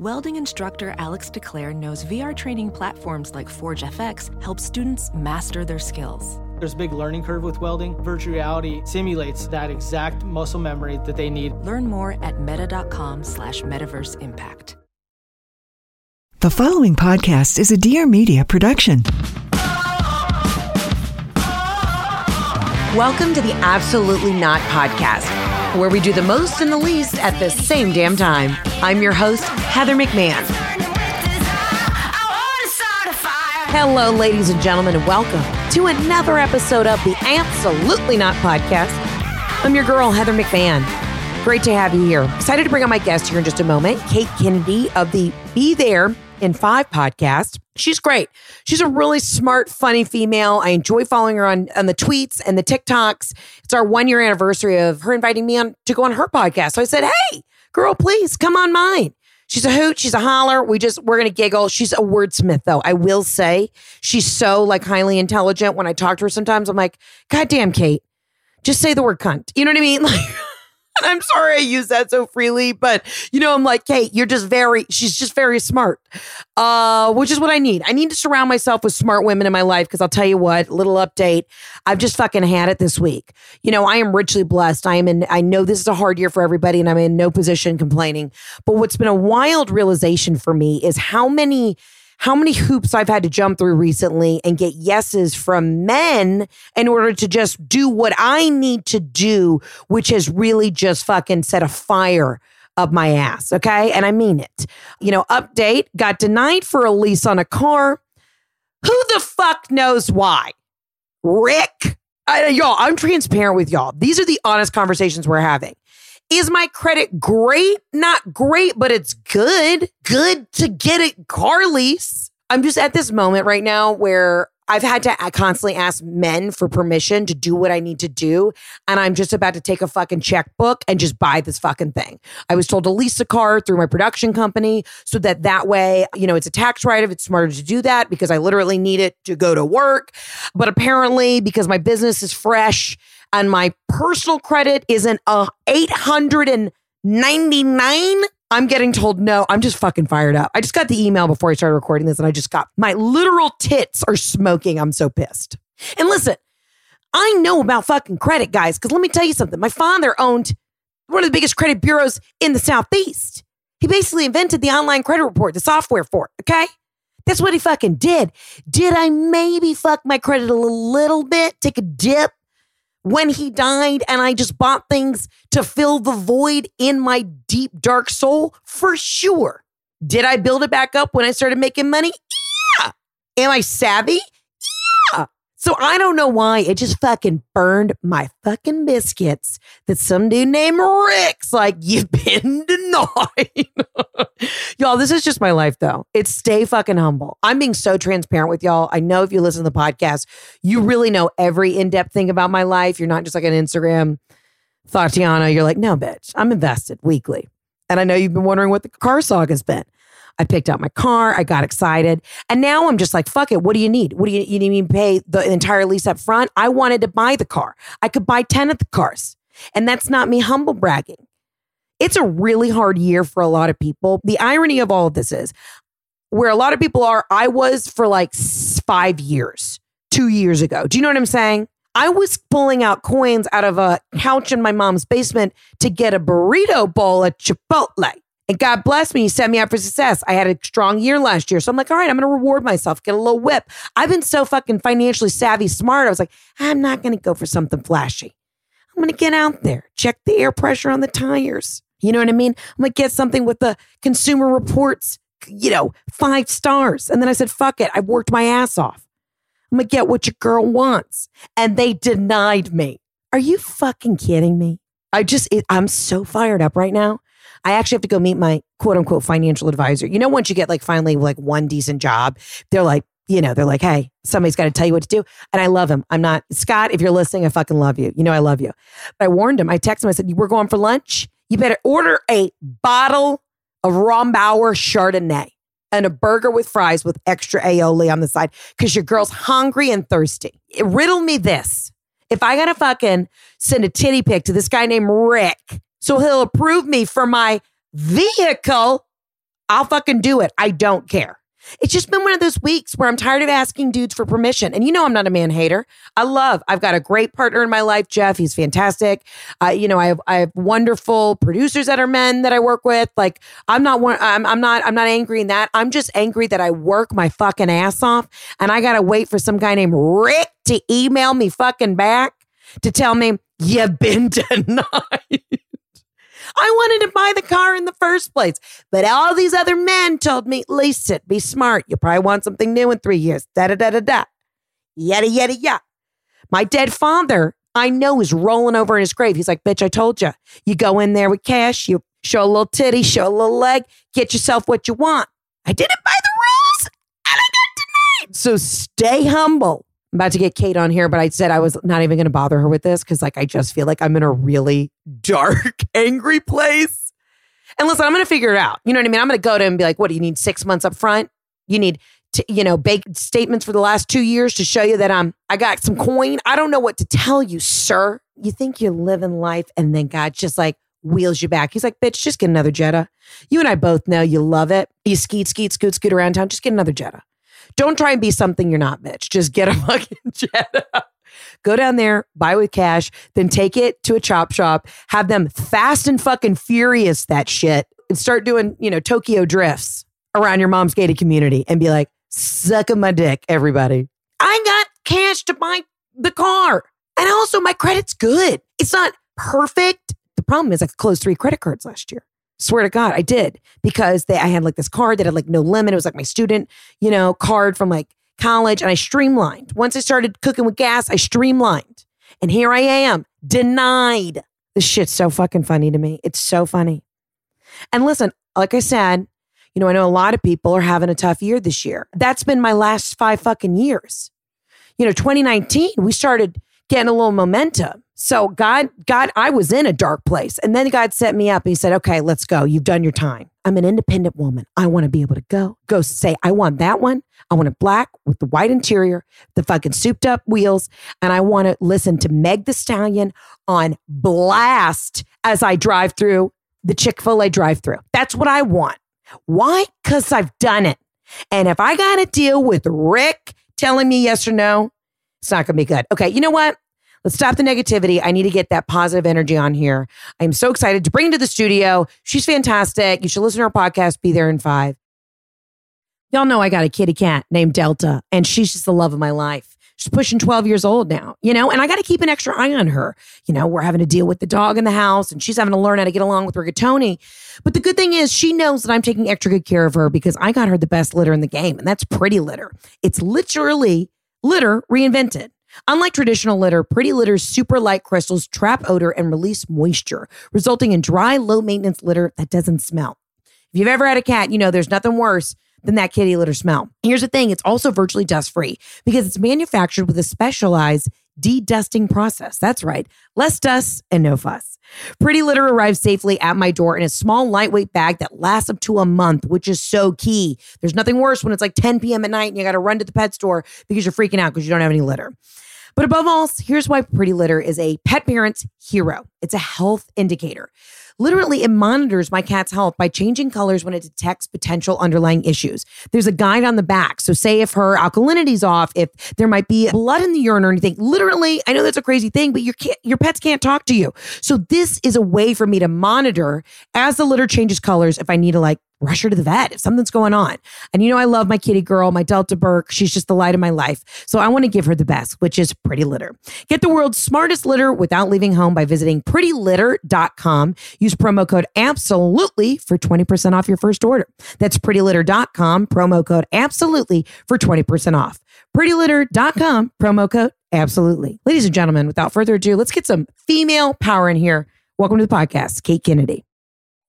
Welding instructor Alex DeClaire knows VR training platforms like Forge FX help students master their skills. There's a big learning curve with welding. Virtual reality simulates that exact muscle memory that they need. Learn more at meta.com slash metaverse impact. The following podcast is a Dear Media production. Welcome to the Absolutely Not podcast, where we do the most and the least at the same damn time. I'm your host, Heather McMahon. Hello, ladies and gentlemen, and welcome to another episode of the Absolutely Not podcast. I'm your girl, Heather McMahon. Great to have you here. Excited to bring on my guest here in just a moment, Kate Kennedy of the Be There in Five podcast. She's great. She's a really smart, funny female. I enjoy following her on, on the tweets and the TikToks. It's our one year anniversary of her inviting me on to go on her podcast. So I said, hey, girl, please come on mine. She's a hoot. She's a holler. We just, we're going to giggle. She's a wordsmith, though. I will say she's so like highly intelligent. When I talk to her sometimes, I'm like, God damn, Kate, just say the word cunt. You know what I mean? Like, I'm sorry I use that so freely, but you know, I'm like, Kate, you're just very, she's just very smart, uh, which is what I need. I need to surround myself with smart women in my life because I'll tell you what, little update, I've just fucking had it this week. You know, I am richly blessed. I am in, I know this is a hard year for everybody and I'm in no position complaining, but what's been a wild realization for me is how many how many hoops I've had to jump through recently and get yeses from men in order to just do what I need to do, which has really just fucking set a fire up my ass. Okay. And I mean it. You know, update got denied for a lease on a car. Who the fuck knows why? Rick. I, y'all, I'm transparent with y'all. These are the honest conversations we're having. Is my credit great? Not great, but it's good. Good to get a car lease. I'm just at this moment right now where I've had to constantly ask men for permission to do what I need to do. And I'm just about to take a fucking checkbook and just buy this fucking thing. I was told to lease a car through my production company so that that way, you know, it's a tax write off. It's smarter to do that because I literally need it to go to work. But apparently, because my business is fresh and my personal credit isn't a uh, 899 I'm getting told no. I'm just fucking fired up. I just got the email before I started recording this and I just got my literal tits are smoking. I'm so pissed. And listen, I know about fucking credit, guys, because let me tell you something. My father owned one of the biggest credit bureaus in the Southeast. He basically invented the online credit report, the software for it, okay? That's what he fucking did. Did I maybe fuck my credit a little bit, take a dip? When he died and I just bought things to fill the void in my deep, dark soul? For sure. Did I build it back up when I started making money? Yeah. Am I savvy? So I don't know why it just fucking burned my fucking biscuits that some dude named Rick's like, you've been denied. y'all, this is just my life though. It's stay fucking humble. I'm being so transparent with y'all. I know if you listen to the podcast, you really know every in depth thing about my life. You're not just like an Instagram Tatiana. You're like, no, bitch, I'm invested weekly. And I know you've been wondering what the car saga's been. I picked out my car. I got excited. And now I'm just like, fuck it. What do you need? What do you, you need me to pay the entire lease up front? I wanted to buy the car. I could buy 10 of the cars. And that's not me humble bragging. It's a really hard year for a lot of people. The irony of all of this is where a lot of people are, I was for like five years, two years ago. Do you know what I'm saying? I was pulling out coins out of a couch in my mom's basement to get a burrito bowl at Chipotle. And God bless me, He set me up for success. I had a strong year last year. So I'm like, all right, I'm going to reward myself, get a little whip. I've been so fucking financially savvy, smart. I was like, I'm not going to go for something flashy. I'm going to get out there, check the air pressure on the tires. You know what I mean? I'm going to get something with the consumer reports, you know, five stars. And then I said, fuck it. I worked my ass off. I'm going to get what your girl wants. And they denied me. Are you fucking kidding me? I just, it, I'm so fired up right now. I actually have to go meet my quote unquote financial advisor. You know, once you get like finally like one decent job, they're like, you know, they're like, hey, somebody's got to tell you what to do. And I love him. I'm not, Scott, if you're listening, I fucking love you. You know, I love you. But I warned him. I texted him. I said, we're going for lunch. You better order a bottle of Rombauer Chardonnay and a burger with fries with extra aioli on the side because your girl's hungry and thirsty. Riddle me this. If I got to fucking send a titty pic to this guy named Rick so he'll approve me for my vehicle, I'll fucking do it. I don't care. It's just been one of those weeks where I'm tired of asking dudes for permission. And you know, I'm not a man hater. I love, I've got a great partner in my life, Jeff. He's fantastic. Uh, you know, I have, I have wonderful producers that are men that I work with. Like, I'm not one, I'm, I'm not, I'm not angry in that. I'm just angry that I work my fucking ass off and I got to wait for some guy named Rick to email me fucking back to tell me you've been denied. I wanted to buy the car in the first place. But all these other men told me, lease it, be smart. You probably want something new in three years. Da da da da da. Yada yada yada. My dead father, I know, is rolling over in his grave. He's like, bitch, I told you. You go in there with cash, you show a little titty, show a little leg, get yourself what you want. I didn't buy the rules and I got denied. So stay humble. I'm about to get Kate on here, but I said I was not even going to bother her with this because, like, I just feel like I'm in a really dark, angry place. And listen, I'm going to figure it out. You know what I mean? I'm going to go to him and be like, what do you need six months up front? You need, to, you know, baked statements for the last two years to show you that I'm, I got some coin. I don't know what to tell you, sir. You think you're living life and then God just like wheels you back. He's like, bitch, just get another Jetta. You and I both know you love it. You skeet, skeet, scoot, scoot around town. Just get another Jetta. Don't try and be something you're not, bitch. Just get a fucking Jetta. Go down there, buy with cash, then take it to a chop shop, have them fast and fucking furious that shit, and start doing, you know, Tokyo drifts around your mom's gated community and be like, suck my dick, everybody. I got cash to buy the car. And also, my credit's good. It's not perfect. The problem is, I closed three credit cards last year. Swear to God, I did because they, I had like this card that had like no limit. It was like my student, you know, card from like college, and I streamlined. Once I started cooking with gas, I streamlined, and here I am, denied. This shit's so fucking funny to me. It's so funny. And listen, like I said, you know, I know a lot of people are having a tough year this year. That's been my last five fucking years. You know, 2019, we started getting a little momentum. So God, God, I was in a dark place. And then God set me up. and He said, okay, let's go. You've done your time. I'm an independent woman. I want to be able to go, go say, I want that one. I want it black with the white interior, the fucking souped up wheels. And I want to listen to Meg the Stallion on blast as I drive through the Chick fil A drive through. That's what I want. Why? Because I've done it. And if I got to deal with Rick telling me yes or no, it's not going to be good. Okay, you know what? Let's stop the negativity. I need to get that positive energy on here. I am so excited to bring to the studio. She's fantastic. You should listen to her podcast, Be There in Five. Y'all know I got a kitty cat named Delta, and she's just the love of my life. She's pushing 12 years old now, you know, and I got to keep an extra eye on her. You know, we're having to deal with the dog in the house, and she's having to learn how to get along with rigatoni. But the good thing is, she knows that I'm taking extra good care of her because I got her the best litter in the game, and that's pretty litter. It's literally litter reinvented. Unlike traditional litter, Pretty Litter's super light crystals trap odor and release moisture, resulting in dry, low maintenance litter that doesn't smell. If you've ever had a cat, you know there's nothing worse than that kitty litter smell. Here's the thing it's also virtually dust free because it's manufactured with a specialized de-dusting process. That's right, less dust and no fuss. Pretty Litter arrives safely at my door in a small, lightweight bag that lasts up to a month, which is so key. There's nothing worse when it's like 10 p.m. at night and you got to run to the pet store because you're freaking out because you don't have any litter. But above all, here's why Pretty Litter is a pet parent's hero. It's a health indicator. Literally, it monitors my cat's health by changing colors when it detects potential underlying issues. There's a guide on the back. So, say if her alkalinity's off, if there might be blood in the urine or anything. Literally, I know that's a crazy thing, but your your pets can't talk to you. So, this is a way for me to monitor as the litter changes colors if I need to like rush her to the vet if something's going on. And you know, I love my kitty girl, my Delta Burke. She's just the light of my life. So I want to give her the best, which is Pretty Litter. Get the world's smartest litter without leaving home by visiting prettylitter.com. Use promo code absolutely for 20% off your first order. That's prettylitter.com, promo code absolutely for 20% off. Prettylitter.com, promo code absolutely. Ladies and gentlemen, without further ado, let's get some female power in here. Welcome to the podcast, Kate Kennedy.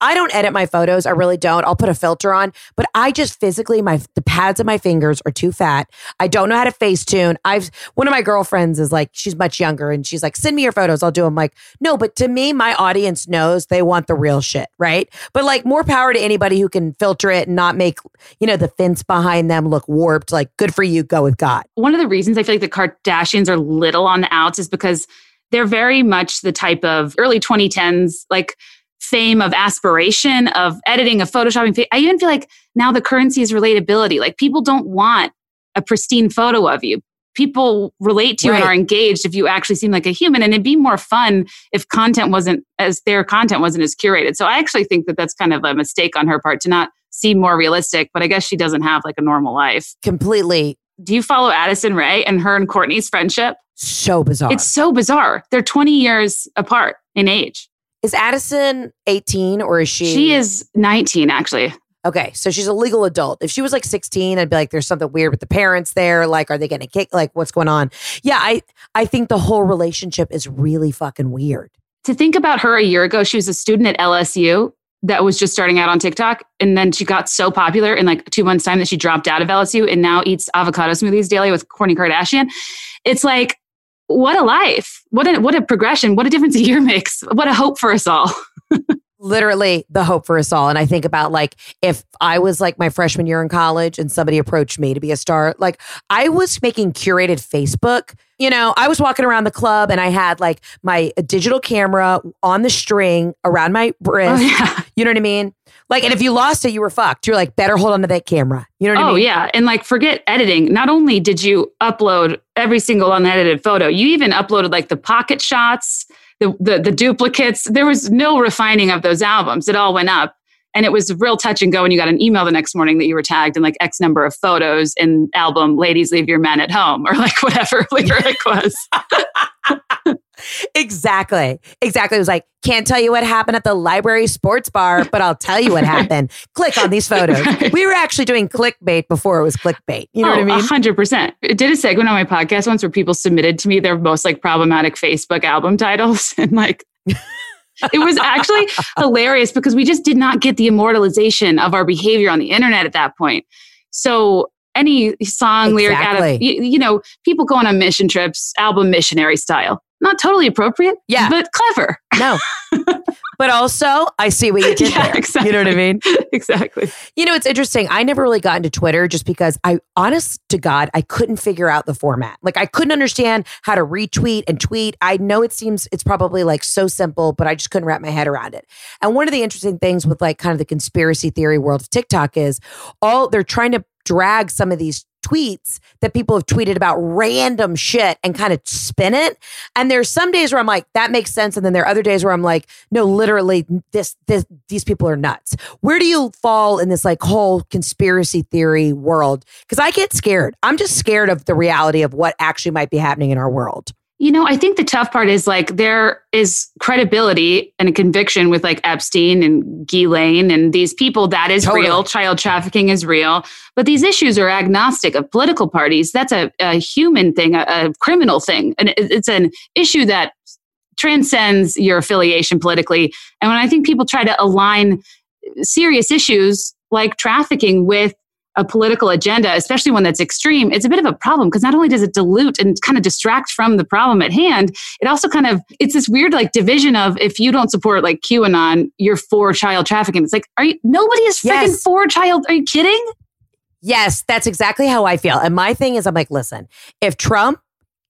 I don't edit my photos. I really don't. I'll put a filter on, but I just physically my the pads of my fingers are too fat. I don't know how to Facetune. I've one of my girlfriends is like she's much younger and she's like send me your photos. I'll do them. Like no, but to me my audience knows they want the real shit, right? But like more power to anybody who can filter it and not make you know the fence behind them look warped. Like good for you. Go with God. One of the reasons I feel like the Kardashians are little on the outs is because they're very much the type of early 2010s like fame of aspiration of editing of photoshopping. I even feel like now the currency is relatability. Like people don't want a pristine photo of you. People relate to you right. and are engaged if you actually seem like a human and it'd be more fun if content wasn't as their content wasn't as curated. So i actually think that that's kind of a mistake on her part to not seem more realistic but i guess she doesn't have like a normal life. Completely. Do you follow addison rae and her and Kourtney's friendship? So bizarre. It's so bizarre. They're 20 years apart in age is Addison 18 or is she? She is 19, actually. Okay, so she's a legal adult. If she was like 16, I'd be like, there's something weird with the parents there. Like, are they getting kicked? Like, what's going on? Yeah, I I think the whole relationship is really fucking weird. To think about her a year ago, she was a student at LSU that was just starting out on TikTok. And then she got so popular in like two months' time that she dropped out of LSU and now eats avocado smoothies daily with Kourtney Kardashian. It's like what a life. What a what a progression. What a difference a year makes. What a hope for us all. Literally the hope for us all. And I think about like if I was like my freshman year in college and somebody approached me to be a star, like I was making curated Facebook. You know, I was walking around the club and I had like my digital camera on the string around my wrist. Oh, yeah. You know what I mean? Like, and if you lost it, you were fucked. You're like, better hold on to that camera. You know what oh, I mean? Oh, yeah. And like, forget editing. Not only did you upload every single unedited photo, you even uploaded like the pocket shots, the, the, the duplicates. There was no refining of those albums. It all went up. And it was real touch and go. And you got an email the next morning that you were tagged in like X number of photos in album Ladies Leave Your Men at Home or like whatever lyric was. exactly. Exactly. It was like, can't tell you what happened at the library sports bar, but I'll tell you what happened. Click on these photos. Right. We were actually doing clickbait before it was clickbait. You know oh, what I mean? 100%. It did a segment on my podcast once where people submitted to me their most like problematic Facebook album titles. And like, it was actually hilarious because we just did not get the immortalization of our behavior on the internet at that point. So any song exactly. lyric out of you, you, know people going on mission trips album missionary style. Not totally appropriate yeah. but clever. No. But also i see what you did yeah, there. Exactly. you know what i mean? Exactly. You know it's interesting. I never really got into twitter just because i honest to god i couldn't figure out the format. Like i couldn't understand how to retweet and tweet. I know it seems it's probably like so simple but i just couldn't wrap my head around it. And one of the interesting things with like kind of the conspiracy theory world of tiktok is all they're trying to drag some of these tweets that people have tweeted about random shit and kind of spin it. And there's some days where I'm like, that makes sense. And then there are other days where I'm like, no, literally, this, this, these people are nuts. Where do you fall in this like whole conspiracy theory world? Because I get scared. I'm just scared of the reality of what actually might be happening in our world. You know, I think the tough part is like there is credibility and a conviction with like Epstein and Ghislaine and these people that is totally. real. Child trafficking is real. But these issues are agnostic of political parties. That's a, a human thing, a, a criminal thing. And it's an issue that transcends your affiliation politically. And when I think people try to align serious issues like trafficking with a political agenda, especially one that's extreme, it's a bit of a problem because not only does it dilute and kind of distract from the problem at hand, it also kind of it's this weird like division of if you don't support like QAnon, you're for child trafficking. It's like, are you nobody is freaking yes. for child? Are you kidding? Yes, that's exactly how I feel. And my thing is, I'm like, listen, if Trump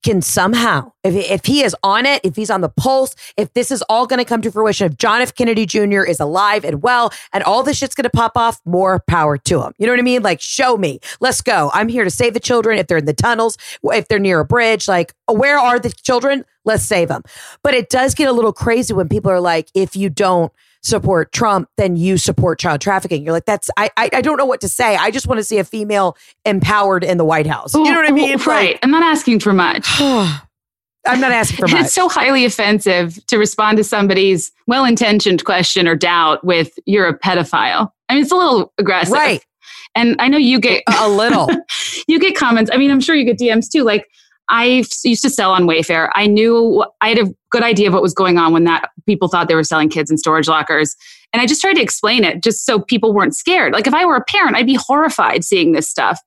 can somehow, if, if he is on it, if he's on the pulse, if this is all going to come to fruition, if John F. Kennedy Jr. is alive and well, and all this shit's going to pop off, more power to him. You know what I mean? Like, show me. Let's go. I'm here to save the children. If they're in the tunnels, if they're near a bridge, like, where are the children? Let's save them. But it does get a little crazy when people are like, if you don't, support Trump, then you support child trafficking. You're like, that's I I, I don't know what to say. I just want to see a female empowered in the White House. You know what I mean? right. Like, I'm not asking for much. I'm not asking for much. It's so highly offensive to respond to somebody's well-intentioned question or doubt with "you're a pedophile." I mean, it's a little aggressive, right? And I know you get a little. you get comments. I mean, I'm sure you get DMs too. Like, I used to sell on Wayfair. I knew I had a good idea of what was going on when that people thought they were selling kids in storage lockers. And I just tried to explain it just so people weren't scared. Like if I were a parent, I'd be horrified seeing this stuff.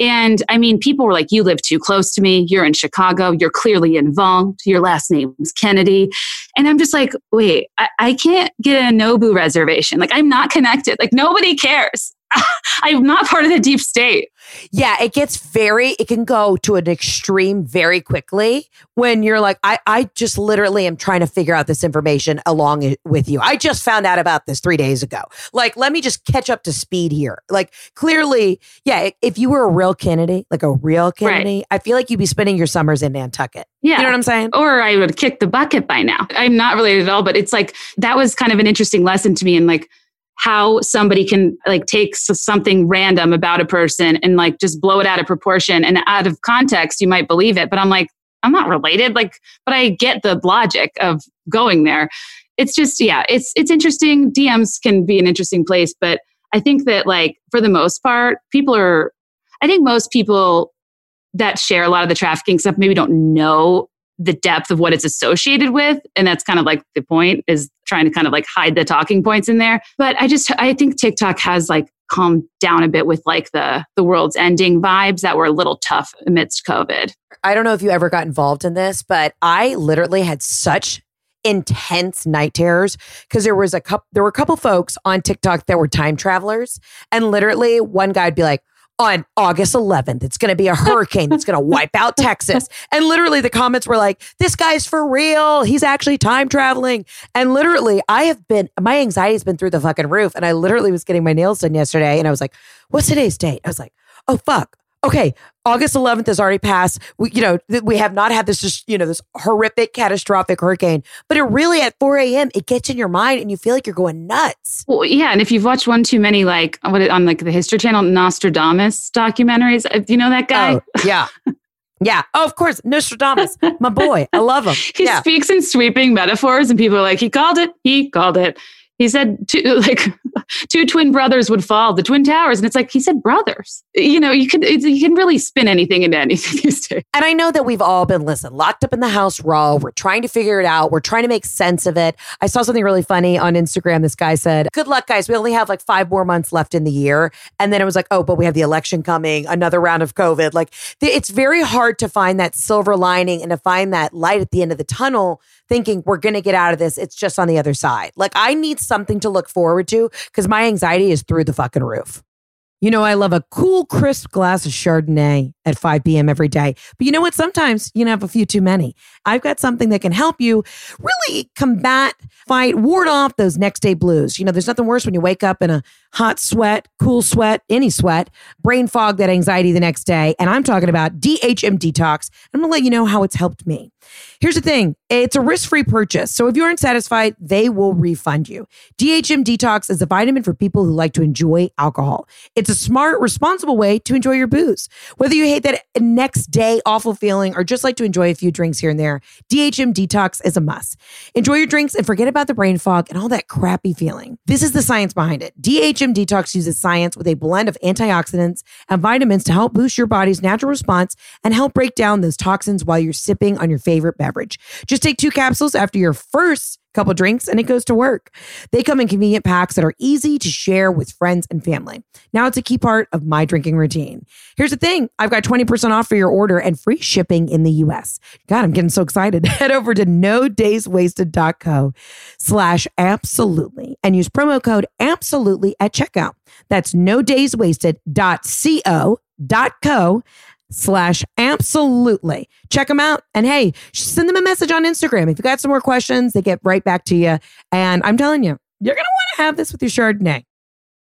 And I mean, people were like, You live too close to me. You're in Chicago. You're clearly involved. Your last name is Kennedy. And I'm just like, Wait, I, I can't get a Nobu reservation. Like, I'm not connected. Like, nobody cares. I'm not part of the deep state. Yeah, it gets very, it can go to an extreme very quickly when you're like, I, I just literally am trying to figure out this information along with you. I just found out about this three days ago. Like, let me just catch up to speed here. Like, clearly, yeah, if you were a real Kennedy, like a real Kennedy, right. I feel like you'd be spending your summers in Nantucket. Yeah. You know what I'm saying? Or I would kick the bucket by now. I'm not related at all, but it's like, that was kind of an interesting lesson to me. And like, how somebody can like take something random about a person and like just blow it out of proportion and out of context you might believe it but i'm like i'm not related like but i get the logic of going there. It's just yeah it's it's interesting. Dms can be an interesting place but i think that like for the most part people are i think most people that share a lot of the trafficking stuff maybe don't know the depth of what it's associated with and that's kind of like the point is trying to kind of like hide the talking points in there. But i just i think tiktok has like calmed down a bit with like the the world's ending vibes that were a little tough amidst covid. I don't know if you ever got involved in this but i literally had such intense night terrors because there was a couple there were a couple folks on TikTok that were time travelers and literally one guy'd be like on August 11th. It's going to be a hurricane that's going to wipe out Texas. And literally the comments were like, this guy's for real. He's actually time traveling. And literally, I have been, my anxiety has been through the fucking roof. And I literally was getting my nails done yesterday and I was like, what's today's date? I was like, oh, fuck okay, August 11th has already passed. We, you know, th- we have not had this just, you know, this horrific, catastrophic hurricane, but it really at 4 a.m., it gets in your mind and you feel like you're going nuts. Well, yeah. And if you've watched one too many, like what on like the History Channel, Nostradamus documentaries, uh, you know that guy? Oh, yeah. Yeah. Oh, of course. Nostradamus, my boy. I love him. he yeah. speaks in sweeping metaphors, and people are like, he called it. He called it he said two, like two twin brothers would fall the twin towers and it's like he said brothers. You know you can you can really spin anything into anything these days. And i know that we've all been listen locked up in the house raw. We're trying to figure it out. We're trying to make sense of it. I saw something really funny on instagram. This guy said good luck guys. We only have like five more months left in the year. And then it was like oh but we have the election coming another round of covid. Like it's very hard to find that silver lining and to find that light at the end of the tunnel thinking we're going to get out of this. It's just on the other side. Like I need something to look forward to because my anxiety is through the fucking roof. You know, I love a cool, crisp glass of Chardonnay at 5 p.m. every day. But you know what? Sometimes you know, have a few too many. I've got something that can help you really combat, fight, ward off those next day blues. You know, there's nothing worse when you wake up in a hot sweat, cool sweat, any sweat, brain fog, that anxiety the next day. And I'm talking about DHM Detox. I'm going to let you know how it's helped me. Here's the thing it's a risk free purchase. So if you aren't satisfied, they will refund you. DHM Detox is a vitamin for people who like to enjoy alcohol. It's a smart, responsible way to enjoy your booze. Whether you hate that next day awful feeling or just like to enjoy a few drinks here and there, DHM Detox is a must. Enjoy your drinks and forget about the brain fog and all that crappy feeling. This is the science behind it. DHM Detox uses science with a blend of antioxidants and vitamins to help boost your body's natural response and help break down those toxins while you're sipping on your favorite favorite beverage. Just take two capsules after your first couple drinks and it goes to work. They come in convenient packs that are easy to share with friends and family. Now it's a key part of my drinking routine. Here's the thing I've got 20% off for your order and free shipping in the US. God, I'm getting so excited. Head over to no days wasted.co slash absolutely and use promo code absolutely at checkout. That's no days wasted.co dot co slash absolutely. Check them out. And hey, send them a message on Instagram. If you got some more questions, they get right back to you. And I'm telling you, you're going to want to have this with your Chardonnay.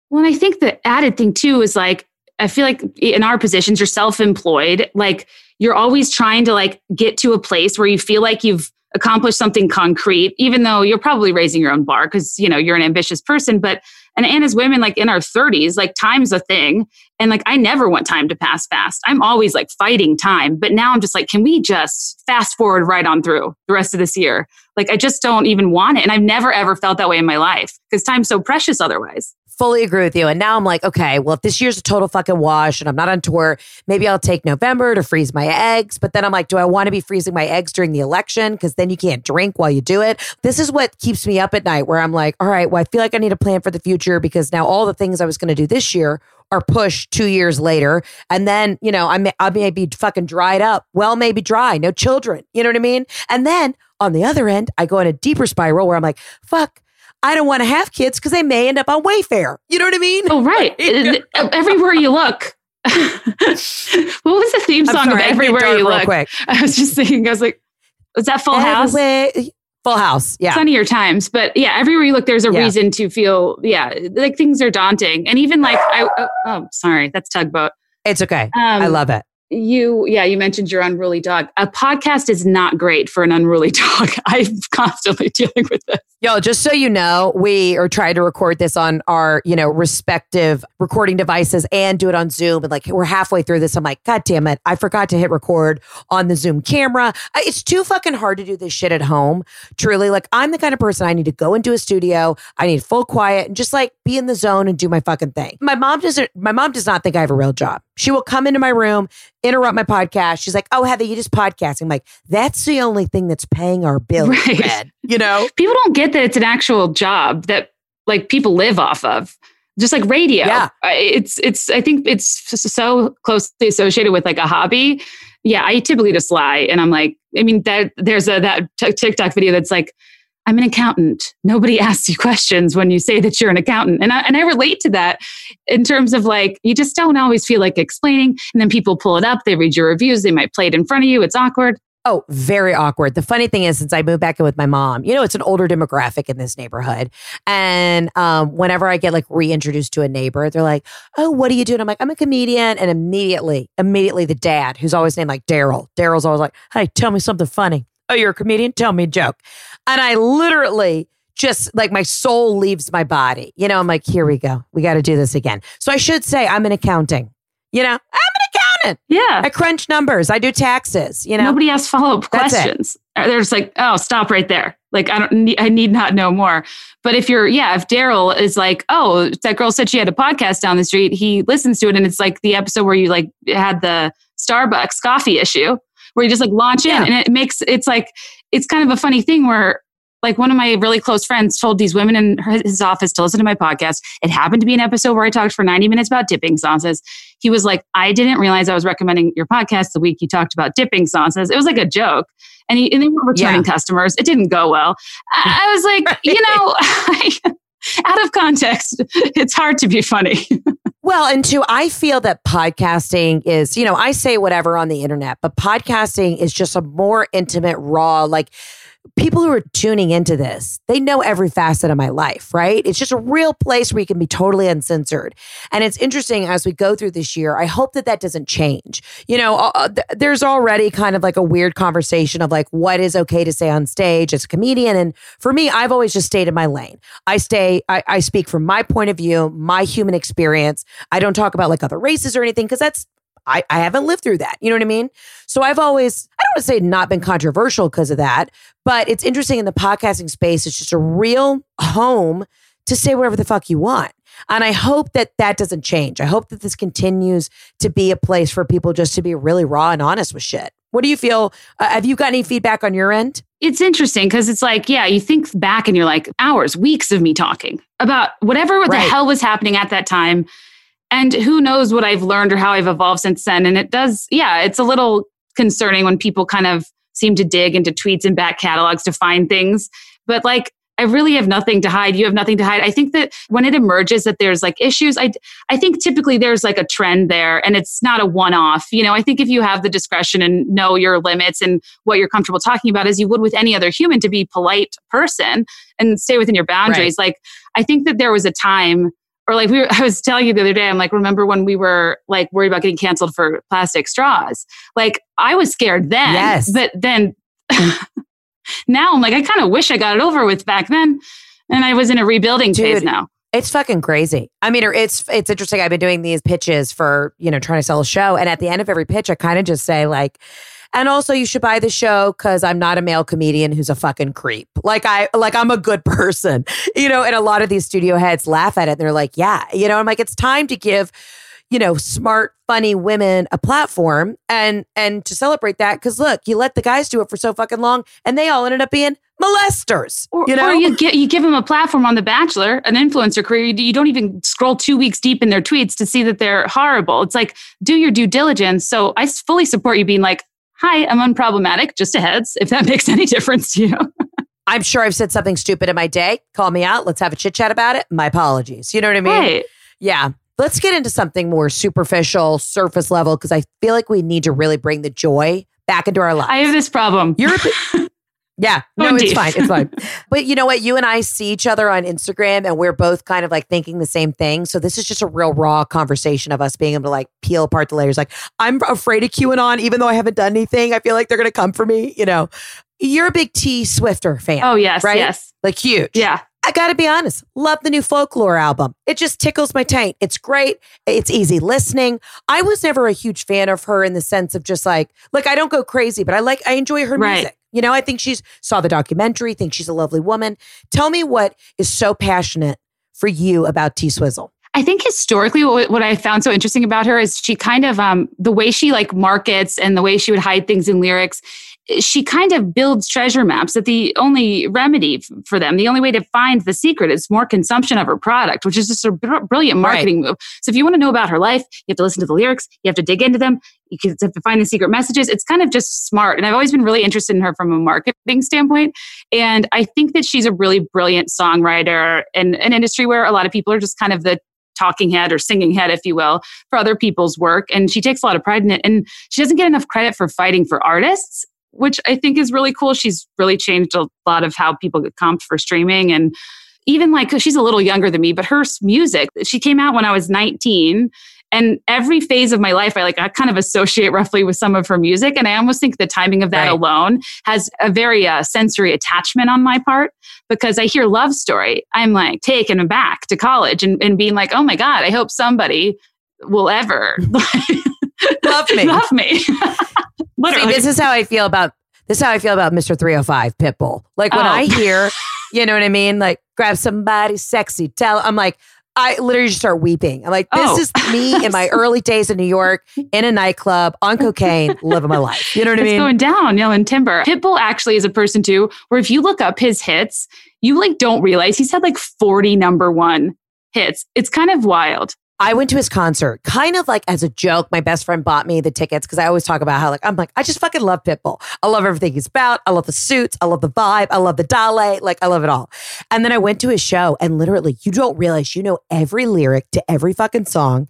Well, I think the added thing too is like, I feel like in our positions, you're self employed. Like you're always trying to like get to a place where you feel like you've accomplished something concrete, even though you're probably raising your own bar because you know you're an ambitious person. But and and as women like in our 30s, like time's a thing. And like I never want time to pass fast. I'm always like fighting time. But now I'm just like, can we just fast forward right on through the rest of this year? Like I just don't even want it. And I've never ever felt that way in my life because time's so precious otherwise fully agree with you. And now I'm like, okay, well, if this year's a total fucking wash and I'm not on tour, maybe I'll take November to freeze my eggs. But then I'm like, do I want to be freezing my eggs during the election? Because then you can't drink while you do it. This is what keeps me up at night, where I'm like, all right, well, I feel like I need a plan for the future because now all the things I was going to do this year are pushed two years later. And then, you know, I may, I may be fucking dried up. Well, maybe dry, no children. You know what I mean? And then on the other end, I go in a deeper spiral where I'm like, fuck, I don't want to have kids because they may end up on Wayfair. You know what I mean? Oh, right. Everywhere you look. what was the theme song sorry, of Everywhere You Look? Quick. I was just thinking, I was like, was that Full House? Full House, yeah. Sunnier times, but yeah, everywhere you look, there's a yeah. reason to feel, yeah, like things are daunting, and even like, I, oh, oh sorry, that's tugboat. It's okay. Um, I love it you yeah you mentioned your unruly dog. A podcast is not great for an unruly dog. I'm constantly dealing with this. Yo just so you know we are trying to record this on our you know respective recording devices and do it on zoom. And like we're halfway through this. I'm like god damn it. I forgot to hit record on the zoom camera. It's too fucking hard to do this shit at home. Truly like i'm the kind of person i need to go into a studio. I need full quiet and just like be in the zone and do my fucking thing. My mom doesn't my mom does not think i have a real job. She will come into my room interrupt my podcast. She's like, "Oh, Heather, you just podcasting." I'm like, "That's the only thing that's paying our bills." Right. Red, you know, people don't get that it's an actual job that like people live off of. Just like radio, yeah. It's it's. I think it's so closely associated with like a hobby. Yeah, I typically just lie, and I'm like, I mean, that there's a that TikTok video that's like I'm an accountant. Nobody asks you questions when you say that you're an accountant. And I, and I relate to that in terms of like, you just don't always feel like explaining. And then people pull it up, they read your reviews, they might play it in front of you. It's awkward. Oh, very awkward. The funny thing is, since I moved back in with my mom, you know, it's an older demographic in this neighborhood. And um, whenever I get like reintroduced to a neighbor, they're like, Oh, what are you doing? I'm like, I'm a comedian. And immediately, immediately the dad, who's always named like Daryl, Daryl's always like, Hey, tell me something funny. Oh, you're a comedian? Tell me a joke. And I literally just like my soul leaves my body. You know, I'm like, here we go. We got to do this again. So I should say I'm in accounting. You know, I'm an accountant. Yeah. I crunch numbers. I do taxes. You know, nobody asks follow up questions. Uh, they're just like, oh, stop right there. Like, I don't need, I need not know more. But if you're, yeah, if Daryl is like, oh, that girl said she had a podcast down the street, he listens to it and it's like the episode where you like had the Starbucks coffee issue where you just like launch in yeah. and it makes it's like it's kind of a funny thing where like one of my really close friends told these women in his office to listen to my podcast. It happened to be an episode where I talked for 90 minutes about dipping sauces. He was like, I didn't realize I was recommending your podcast the week you talked about dipping sauces. It was like a joke. And, he, and they were returning yeah. customers. It didn't go well. I, I was like, right. you know, out of context, it's hard to be funny. well, and two, I feel that podcasting is, you know, I say whatever on the internet, but podcasting is just a more intimate, raw, like people who are tuning into this, they know every facet of my life, right? It's just a real place where you can be totally uncensored. And it's interesting as we go through this year, I hope that that doesn't change. You know, uh, uh th- there's already kind of like a weird conversation of like what is okay to say on stage as a comedian. And for me, I've always just stayed in my lane. I stay, I, I speak from my point of view, my human experience. I don't talk about like other races or anything because that's I, I haven't lived through that. You know what I mean? So I've always, I don't want to say not been controversial because of that, but it's interesting in the podcasting space. It's just a real home to say whatever the fuck you want. And I hope that that doesn't change. I hope that this continues to be a place for people just to be really raw and honest with shit. What do you feel? Uh, have you got any feedback on your end? It's interesting because it's like, yeah, you think back and you're like, hours, weeks of me talking about whatever right. the hell was happening at that time and who knows what I've learned or how I've evolved since then. And it does, yeah, it's a little concerning when people kind of seem to dig into tweets and back catalogs to find things. But like, I really have nothing to hide. You have nothing to hide. I think that when it emerges that there's like issues, I, I think typically there's like a trend there and it's not a one off. You know, I think if you have the discretion and know your limits and what you're comfortable talking about as you would with any other human to be polite person and stay within your boundaries. Right. Like, I think that there was a time or like we were, I was telling you the other day, I'm like, remember when we were like worried about getting canceled for plastic straws? Like I was scared then, yes. but then now I'm like, I kind of wish I got it over with back then. And I was in a rebuilding Dude, phase now. It's fucking crazy. I mean, it's it's interesting. I've been doing these pitches for you know trying to sell a show, and at the end of every pitch, I kind of just say like, And also you should buy the show because I'm not a male comedian who's a fucking creep. Like I like I'm a good person. You know, and a lot of these studio heads laugh at it. And they're like, yeah, you know, I'm like, it's time to give you know, smart, funny women a platform and and to celebrate that. Cause look, you let the guys do it for so fucking long and they all ended up being molesters. Or you know, or you get you give them a platform on The Bachelor, an influencer career. You, you don't even scroll two weeks deep in their tweets to see that they're horrible. It's like do your due diligence. So I fully support you being like, "Hi, I'm unproblematic." Just a heads, if that makes any difference to you. I'm sure I've said something stupid in my day. Call me out. Let's have a chit chat about it. My apologies. You know what I mean? Right. Yeah. Let's get into something more superficial, surface level, because I feel like we need to really bring the joy back into our lives. I have this problem. You're a yeah, no, Go it's fine. It's fine. But you know what? You and I see each other on Instagram and we're both kind of like thinking the same thing. So this is just a real raw conversation of us being able to like peel apart the layers. Like, I'm afraid of QAnon, even though I haven't done anything. I feel like they're going to come for me. You know, you're a big T Swifter fan. oh yes, right? yes, Like, huge. yeah. I gotta be honest, love the new folklore album. It just tickles my taint. It's great. It's easy listening. I was never a huge fan of her in the sense of just like, like I don't go crazy, but I like I enjoy her Right. music. You know, I think she's saw the documentary, think she's a lovely woman. Tell me what is so passionate for you about T Swizzle. I think historically, what, what I found so interesting about her is she kind of um, the way she like markets and the way she would hide things in lyrics. She kind of builds treasure maps that the only remedy f- for them, the only way to find the secret is more consumption of her product, which is just a br- brilliant Right. marketing move. So if you want to know about her life, you have to listen to the lyrics, you have to dig into them, you can- have to find the secret messages. It's kind of just smart. And I've always been really interested in her from a marketing standpoint. And I think that she's a really brilliant songwriter in an industry where a lot of people are just kind of the talking head or singing head, if you will, for other people's work. And she takes a lot of pride in it. And she doesn't get enough credit for fighting for artists, which I think is really cool. She's really changed a lot of how people get comped for streaming. And even like, 'cause she's a little younger than me, but her music, she came out when I was 19. And every phase of my life, I like, I kind of associate roughly with some of her music. And I almost think the timing of that Right. alone has a very uh, sensory attachment on my part because I hear love story. I'm like taken aback to college and, and being like, oh my God, I hope somebody will ever Love me. love me. See, Literally. this is how I feel about this is how I feel about Mr. 305 Pitbull. Like when Oh. I hear, you know what I mean? Like grab somebody sexy, tell I'm like, I literally just start weeping. I'm like, this Oh. is me in my early days in New York, in a nightclub, on cocaine, living my life. You know what I mean? it's going down, yelling timber. Pitbull actually is a person too, where if you look up his hits, you like don't realize he's had like 40 number one hits. It's kind of wild. I went to his concert kind of like as a joke. My best friend bought me the tickets because I always talk about how like I'm like I just fucking love Pitbull. I love everything he's about. I love the suits. I love the vibe. I love the Dale. Like I love it all. And then I went to his show and literally you don't realize you know every lyric to every fucking song.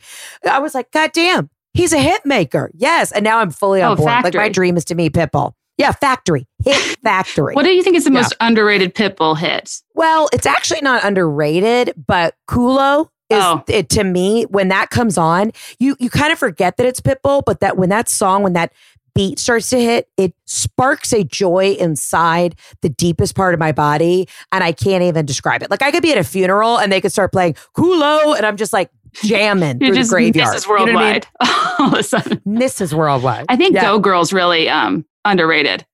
I was like, God damn, he's a hit maker. Yes. And now I'm fully on Oh, board. Like my dream is to meet Pitbull. Yeah, Factory. Hit Factory. What do you think is the Yeah. most underrated Pitbull hit? Well, it's actually not underrated, but Culo is Oh. it to me when that comes on, you you kind of forget that it's Pitbull, but that when that song, when that beat starts to hit, it sparks a joy inside the deepest part of my body, and I can't even describe it. Like I could be at a funeral and they could start playing Culo, and I'm just like jamming You're through just the graveyard. Mrs. You know I mean? Worldwide. All of a sudden. Mrs. Worldwide. I think Yeah. Go Girl's really um, underrated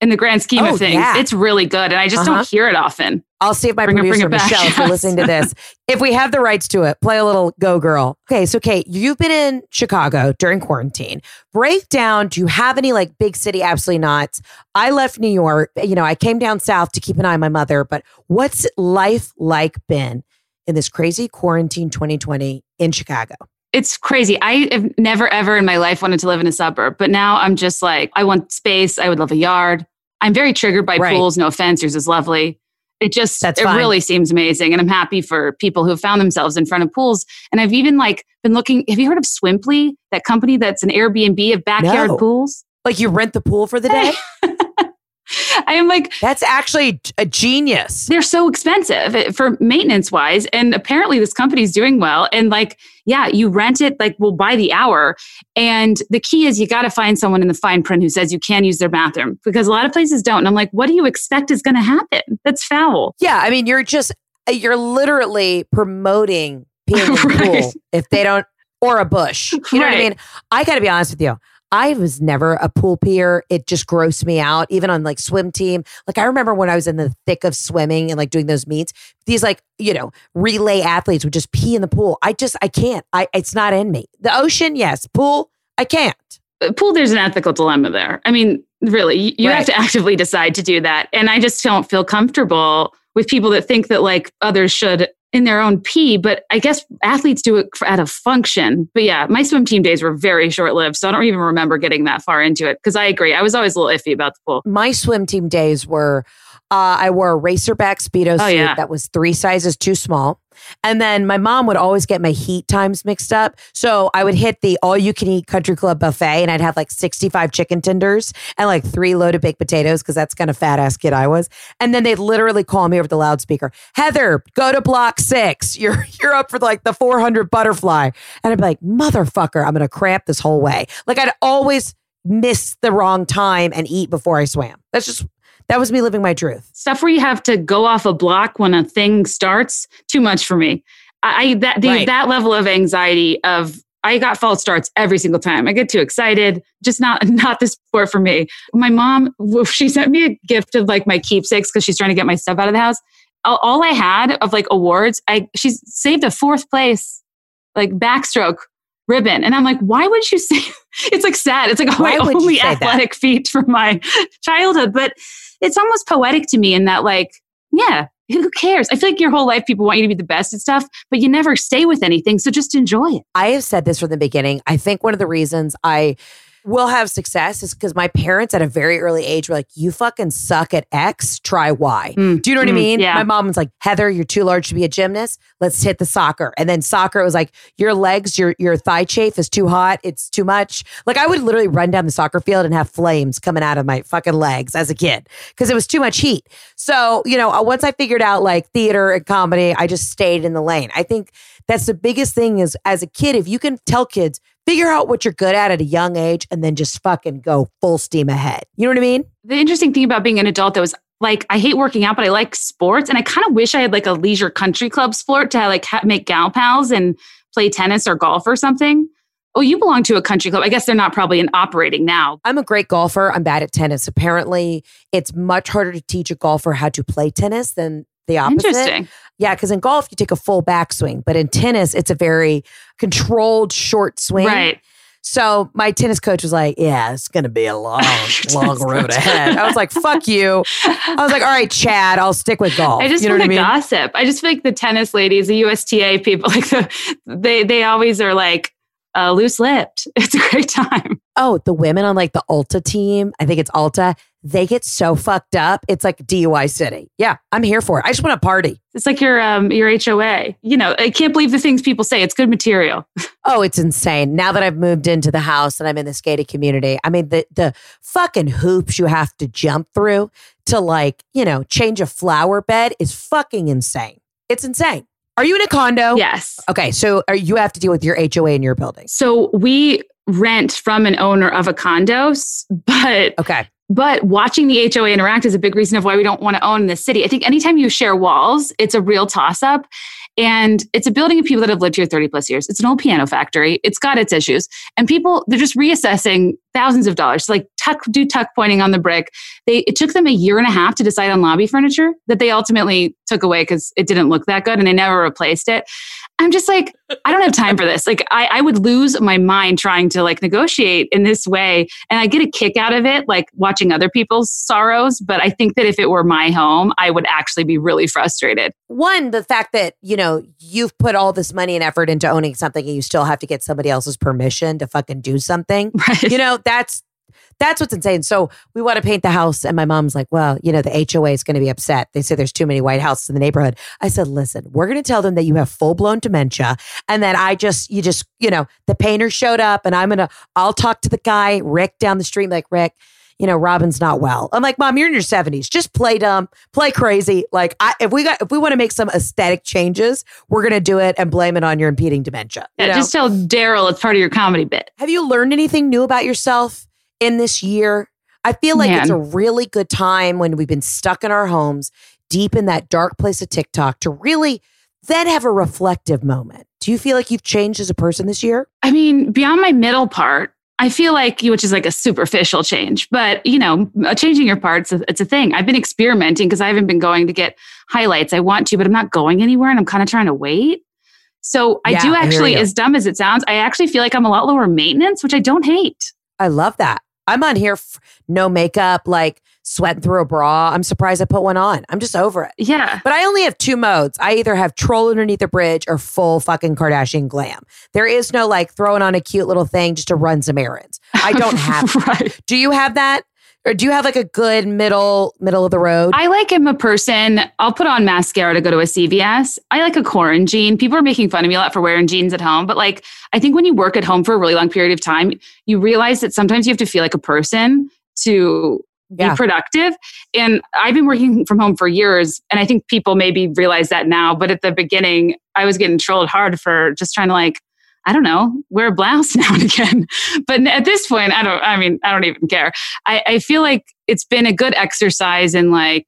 in the grand scheme Oh, of things. yeah. It's really good. And I just Uh-huh. don't hear it often. I'll see if my Bring producer it. Michelle, if you're listening to this, if we have the rights to it, play a little Go Girl. Okay, so Kate, you've been in Chicago during quarantine. Break down. Do you have any like big city? Absolutely not. I left New York. You know, I came down south to keep an eye on my mother. But what's life like been in this crazy quarantine 2020 in Chicago? It's crazy. I have never ever in my life wanted to live in a suburb, but now I'm just like, I want space. I would love a yard. I'm very triggered by Right. pools. No offense, yours is lovely. It just, That's it fine. really seems amazing. And I'm happy for people who have found themselves in front of pools. And I've even like been looking, have you heard of Swimply? That company that's an Airbnb of backyard No. pools? Like you rent the pool for the day? I am like, That's actually a genius. they're so expensive eh, for maintenance wise. And apparently this company's doing well. And like, yeah, you rent it, like we'll buy the hour. And the key is you got to find someone in the fine print who says you can use their bathroom because a lot of places don't. And I'm like, what do you expect is going to happen? That's foul. Yeah, I mean, you're just you're literally promoting peeing in the Right. pool if they don't or a bush. You know what I mean? I got to be honest with you. I was never a pool peer. It just grossed me out, even on like swim team. Like I remember when I was in the thick of swimming and like doing those meets, these like, you know, relay athletes would just pee in the pool. I just, I can't. I, it's not in me. The ocean, yes. Pool, I can't. Uh, pool, there's an ethical dilemma there. I mean, really, you right. have to actively decide to do that. And I just don't feel comfortable with people that think that like others should in their own pee, but I guess athletes do it at a function. But yeah, my swim team days were very short lived. So I don't even remember getting that far into it because I agree. I was always a little iffy about the pool. My swim team days were uh, I wore a racerback Speedo oh, suit yeah. that was three sizes too small. And then my mom would always get my heat times mixed up. So I would hit the all you can eat country club buffet and I'd have like 65 chicken tenders and like three loaded baked potatoes because that's kind of fat ass kid I was. And then they'd literally call me over the loudspeaker, Heather, go to block six. You're you're up for like the 400 butterfly. And I'd be like, motherfucker, I'm going to cramp this whole way. Like I'd always miss the wrong time and eat before I swam. That's just that was me living my truth. Stuff where you have to go off a block when a thing starts, too much for me. I that the, right. that level of anxiety of I got false starts every single time. I get too excited. Just not not the sport for me. My mom, she sent me a gift of like my keepsakes because she's trying to get my stuff out of the house. All, all I had of like awards, I she's saved a fourth place like backstroke ribbon. And I'm like, why would you say it's like sad. It's like oh, my only athletic that? feat from my childhood. But it's almost poetic to me in that like, yeah, who cares? I feel like your whole life people want you to be the best at stuff, but you never stay with anything. So just enjoy it. I have said this from the beginning. I think one of the reasons I will have success is because my parents at a very early age were like, you fucking suck at X, try Y. Mm, Do you know what mm, I mean? Yeah. My mom was like, Heather, you're too large to be a gymnast. Let's hit the soccer. And then soccer was like, your legs, your your thigh chafe is too hot. It's too much. Like I would literally run down the soccer field and have flames coming out of my fucking legs as a kid because it was too much heat. So, you know, once I figured out like theater and comedy, I just stayed in the lane. I think that's the biggest thing is as a kid, if you can tell kids, figure out what you're good at at a young age and then just fucking go full steam ahead. You know what I mean? The interesting thing about being an adult that was like I hate working out, but I like sports, and I kind of wish I had like a leisure country club sport to like ha- make gal pals and play tennis or golf or something. Oh, you belong to a country club. I guess they're not probably in operating now. I'm a great golfer. I'm bad at tennis. Apparently, it's much harder to teach a golfer how to play tennis than the opposite. Interesting. Yeah, because in golf you take a full backswing, but in tennis it's a very controlled short swing. Right. So my tennis coach was like, "Yeah, it's going to be a long, long road ahead." I was like, "Fuck you." I was like, "All right, Chad, I'll stick with golf." I just you know want to I mean? gossip. I just feel like the tennis ladies, the USTA people, like the they they always are like uh, loose lipped. It's a great time. Oh, the women on like the ALTA team, I think it's ALTA, they get so fucked up. It's like DUI city. Yeah, I'm here for it. I just want to party. It's like your um your HOA. You know, I can't believe the things people say. It's good material. oh, it's insane. Now that I've moved into the house and I'm in this gated community, I mean the the fucking hoops you have to jump through to like, you know, change a flower bed is fucking insane. It's insane. Are you in a condo? Yes. Okay, so are, you have to deal with your HOA in your building. So we rent from an owner of a condo, but okay. But watching the HOA interact is a big reason of why we don't want to own in the city. I think anytime you share walls, it's a real toss up. And it's a building of people that have lived here 30 plus years. It's an old piano factory. It's got its issues. And people, they're just reassessing thousands of dollars. Like tuck, do tuck pointing on the brick. They it took them a year and a half to decide on lobby furniture that they ultimately took away because it didn't look that good and they never replaced it. I'm just like, I don't have time for this. Like, I, I would lose my mind trying to like negotiate in this way. And I get a kick out of it, like watching other people's sorrows. But I think that if it were my home, I would actually be really frustrated. One, the fact that, you know, you've put all this money and effort into owning something and you still have to get somebody else's permission to fucking do something. Right. You know, that's that's what's insane. So we want to paint the house. And my mom's like, well, you know, the HOA is going to be upset. They say there's too many white houses in the neighborhood. I said, listen, we're going to tell them that you have full blown dementia. And then I just, you just, you know, the painter showed up and I'm going to, I'll talk to the guy, Rick down the street, like, Rick, you know, Robin's not well. I'm like, Mom, you're in your 70s. Just play dumb, play crazy. Like, I, if we got, if we want to make some aesthetic changes, we're going to do it and blame it on your impeding dementia. Yeah, know? just tell Daryl it's part of your comedy bit. Have you learned anything new about yourself in this year. I feel like Man. it's a really good time when we've been stuck in our homes, deep in that dark place of TikTok, to really then have a reflective moment. Do you feel like you've changed as a person this year? I mean, beyond my middle part, I feel like, which is like a superficial change, but you know, uh, changing your parts, it's a thing. I've been experimenting because I haven't been going to get highlights. I want to, but I'm not going anywhere and I'm kind of trying to wait. So I Yeah, do actually, you. as dumb as it sounds, I actually feel like I'm a lot lower maintenance, which I don't hate. I love that. I'm on here, f- no makeup, like sweating through a bra. I'm surprised I put one on. I'm just over it. Yeah. But I only have two modes. I either have troll underneath the bridge or full fucking Kardashian glam. There is no like throwing on a cute little thing just to run some errands. I don't have. right. do you have that? Or do you have like a good middle middle of the road? I like am a person. I'll put on mascara to go to a CVS. I like a corn jean. People are making fun of me a lot for wearing jeans at home, but like I think when you work at home for a really long period of time, you realize that sometimes you have to feel like a person to be productive. And I've been working from home for years, and I think people maybe realize that now. But at the beginning, I was getting trolled hard for just trying to like. I don't know, wear a blouse now and again. But at this point, I don't, I mean, I don't even care. I, I feel like it's been a good exercise in like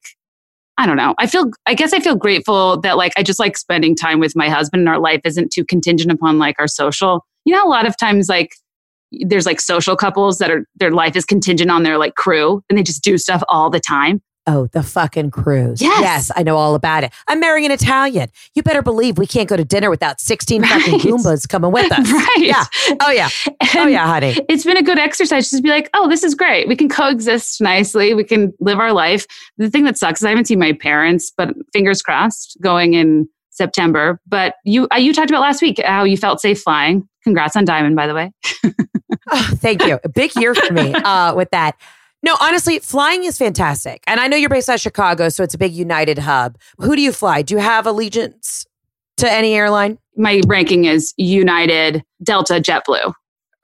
I don't know. I feel I guess I feel grateful that like I just like spending time with my husband and our life isn't too contingent upon like our social. You know, a lot of times like there's like social couples that are their life is contingent on their like crew and they just do stuff all the time. Oh, the fucking cruise. Yes. Yes, I know all about it. I'm marrying an Italian. You better believe we can't go to dinner without 16 fucking Right. Goombas coming with us. right. Yeah. Oh, yeah. Oh, yeah, honey. It's been a good exercise just to be like, oh, this is great. We can coexist nicely. We can live our life. The thing that sucks is I haven't seen my parents, but fingers crossed, going in September. But you, uh, you talked about last week how you felt safe flying. Congrats on Diamond, by the way. Oh, thank you. A big year for me uh, with that. No, honestly, flying is fantastic. And I know you're based out of Chicago, so it's a big United hub. Who do you fly? Do you have allegiance to any airline? My ranking is United, Delta, JetBlue,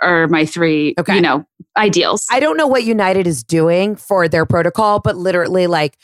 are my three, Okay. you know, ideals. I don't know what United is doing for their protocol, but literally, like,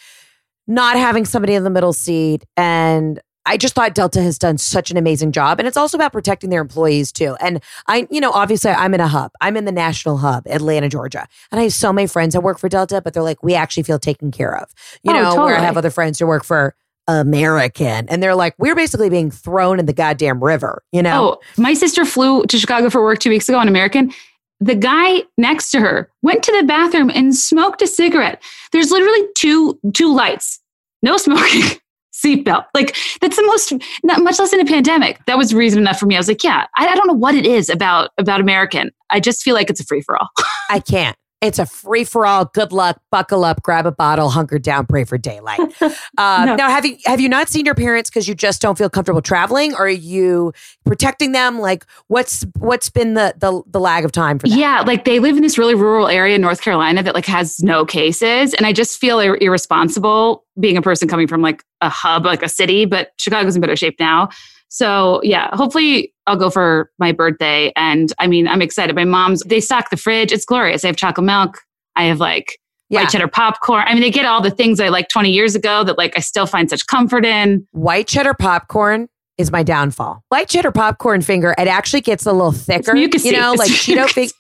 not having somebody in the middle seat. And I just thought Delta has done such an amazing job. And it's also about protecting their employees, too. And I, you know, obviously, I'm in a hub, I'm in the national hub, Atlanta, Georgia. And I have so many friends that work for Delta, but they're like, we actually feel taken care of. You Oh, know, where I have other friends who work for American, and they're like, we're basically being thrown in the goddamn river, you know? Oh, my sister flew to Chicago for work two weeks ago on American. The guy next to her went to the bathroom and smoked a cigarette. There's literally two two lights, no smoking, seatbelt. Like that's the most, not much less in a pandemic. That was reason enough for me. I was like, yeah, I, I don't know what it is about about American. I just feel like it's a free for all. I can't. It's a free for all. Good luck. Buckle up. Grab a bottle. Hunker down. Pray for daylight. Uh, No. Now, have you have you not seen your parents because you just don't feel comfortable traveling, or are you protecting them? Like, what's what's been the the, the lag of time for that? Yeah, like they live in this really rural area in North Carolina that like has no cases, and I just feel ir- irresponsible being a person coming from like a hub, like a city. But Chicago's in better shape now, so yeah. Hopefully, I'll go for my birthday, and I mean, I'm excited. My mom's they stock the fridge; it's glorious. I have chocolate milk. I have like Yeah. white cheddar popcorn. I mean, they get all the things I like 20 years ago that like I still find such comfort in. White cheddar popcorn is my downfall. White cheddar popcorn finger, it actually gets a little thicker. You know, like Cheeto fig.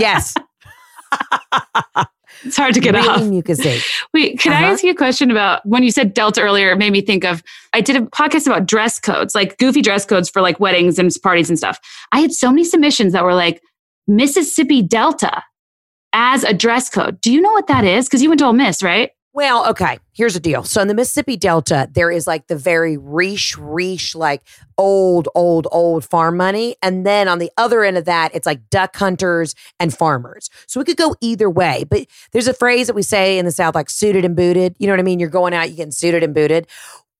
Yes, It's hard to get really off. mucusy. Wait, can I Uh-huh. ask you a question about when you said Delta earlier? It made me think of I did a podcast about dress codes, like goofy dress codes for like weddings and parties and stuff. I had so many submissions that were like Mississippi Delta as a dress code. Do you know what that is? Because you went to Ole Miss, right? Well, okay. Here's the deal. So in the Mississippi Delta, there is like the very riche, riche, like old, old, old farm money. And then on the other end of that, it's like duck hunters and farmers. So we could go either way. But there's a phrase that we say in the South, like suited and booted. You know what I mean? You're going out, you're getting suited and booted.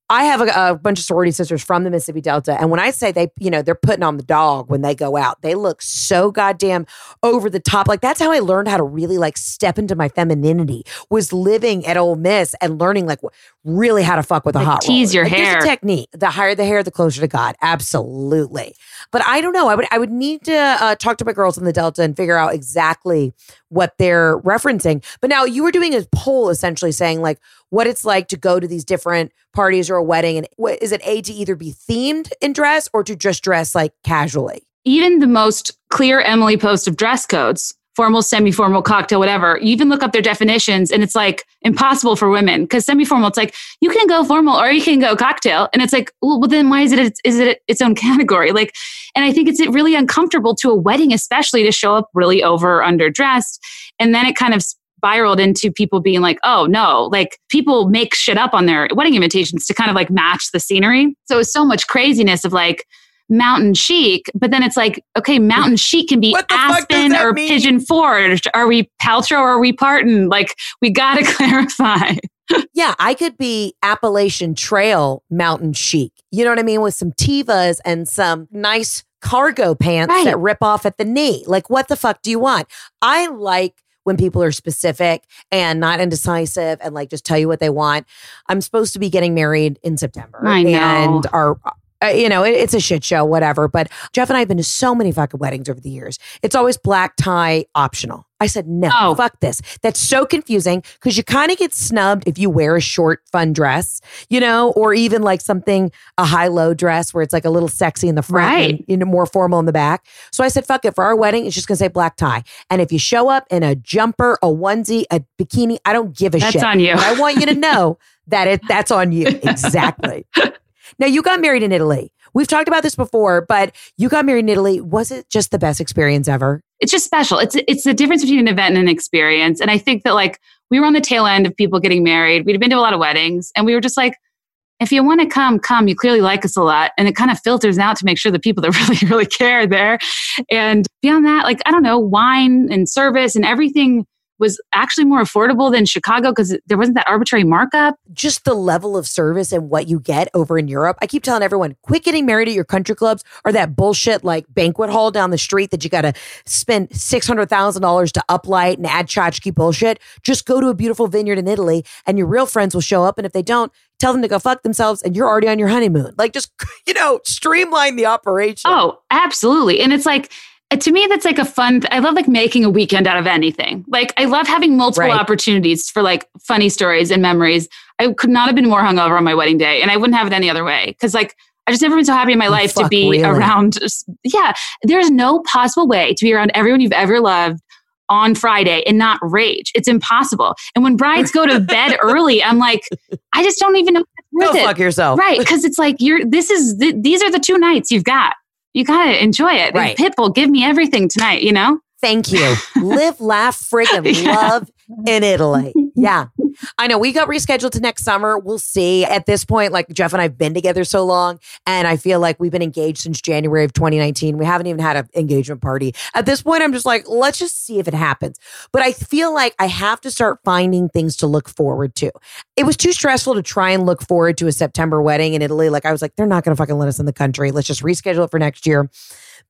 I have a, a bunch of sorority sisters from the Mississippi Delta. And when I say they, you know, they're putting on the dog when they go out, they look so goddamn over the top. Like that's how I learned how to really like step into my femininity was living at Ole Miss and learning like really how to fuck with a Like, hot tease roller. your Like, there's hair. a technique. The higher the hair, the closer to God. Absolutely. But I don't know. I would I would need to uh, talk to my girls in the Delta and figure out exactly what they're referencing. But now you were doing a poll essentially saying like what it's like to go to these different parties or a wedding, and what is it a to either be themed in dress or to just dress like casually? Even the most clear Emily post of dress codes formal, semi formal, cocktail, whatever. You even look up their definitions and it's like impossible for women because semi formal, it's like you can go formal or you can go cocktail. And it's like, well, then why is it, is it its own category? Like, and I think it's really uncomfortable to a wedding, especially to show up really over or underdressed. And then it kind of spiraled into people being like, oh no, like people make shit up on their wedding invitations to kind of like match the scenery. So it's so much craziness of like, mountain chic, but then it's like, okay, mountain chic can be Aspen or mean? Pigeon Forge. Are we Paltrow or are we Parton? Like, we got to clarify. yeah, I could be Appalachian Trail mountain chic. You know what I mean? With some Tevas and some nice cargo pants right. that rip off at the knee. Like, what the fuck do you want? I like when people are specific and not indecisive and like just tell you what they want. I'm supposed to be getting married in September. I know. And our uh, you know, it, it's a shit show, whatever. But Jeff and I have been to so many fucking weddings over the years. It's always black tie optional. I said, no, oh. fuck this. That's so confusing because you kind of get snubbed if you wear a short, fun dress, you know, or even like something, a high low dress where it's like a little sexy in the front right. and you know, more formal in the back. So I said, fuck it. For our wedding, it's just going to say black tie. And if you show up in a jumper, a onesie, a bikini, I don't give a that's shit. That's on you. I want you to know that it that's on you. Exactly. Now, you got married in Italy. We've talked about this before, but you got married in Italy. Was it just the best experience ever? It's just special. It's it's the difference between an event and an experience. And I think that like we were on the tail end of people getting married. We'd been to a lot of weddings, and we were just like, if you want to come, come. You clearly like us a lot. And it kind of filters out to make sure the people that really, really care are there. And beyond that, like, I don't know, wine and service and everything was actually more affordable than Chicago because there wasn't that arbitrary markup. Just the level of service and what you get over in Europe. I keep telling everyone, quit getting married at your country clubs or that bullshit like banquet hall down the street that you got to spend $600,000 to uplight and add tchotchke bullshit. Just go to a beautiful vineyard in Italy and your real friends will show up. And if they don't, tell them to go fuck themselves and you're already on your honeymoon. Like just, you know, streamline the operation. Oh, absolutely. And it's like, to me that's like a fun i love like making a weekend out of anything like i love having multiple right. opportunities for like funny stories and memories i could not have been more hungover on my wedding day and i wouldn't have it any other way because like i just never been so happy in my oh, life to be really? around yeah there's no possible way to be around everyone you've ever loved on friday and not rage it's impossible and when brides go to bed early i'm like i just don't even know what Go fuck yourself. Right. Because it's like you're this is the, these are the two nights you've got you gotta enjoy it. Right. Pitbull, give me everything tonight, you know? Thank you. Live, laugh, friggin' yeah. love in Italy. Yeah. I know we got rescheduled to next summer. We'll see. At this point, like Jeff and I have been together so long, and I feel like we've been engaged since January of 2019. We haven't even had an engagement party. At this point, I'm just like, let's just see if it happens. But I feel like I have to start finding things to look forward to. It was too stressful to try and look forward to a September wedding in Italy. Like I was like, they're not going to fucking let us in the country. Let's just reschedule it for next year.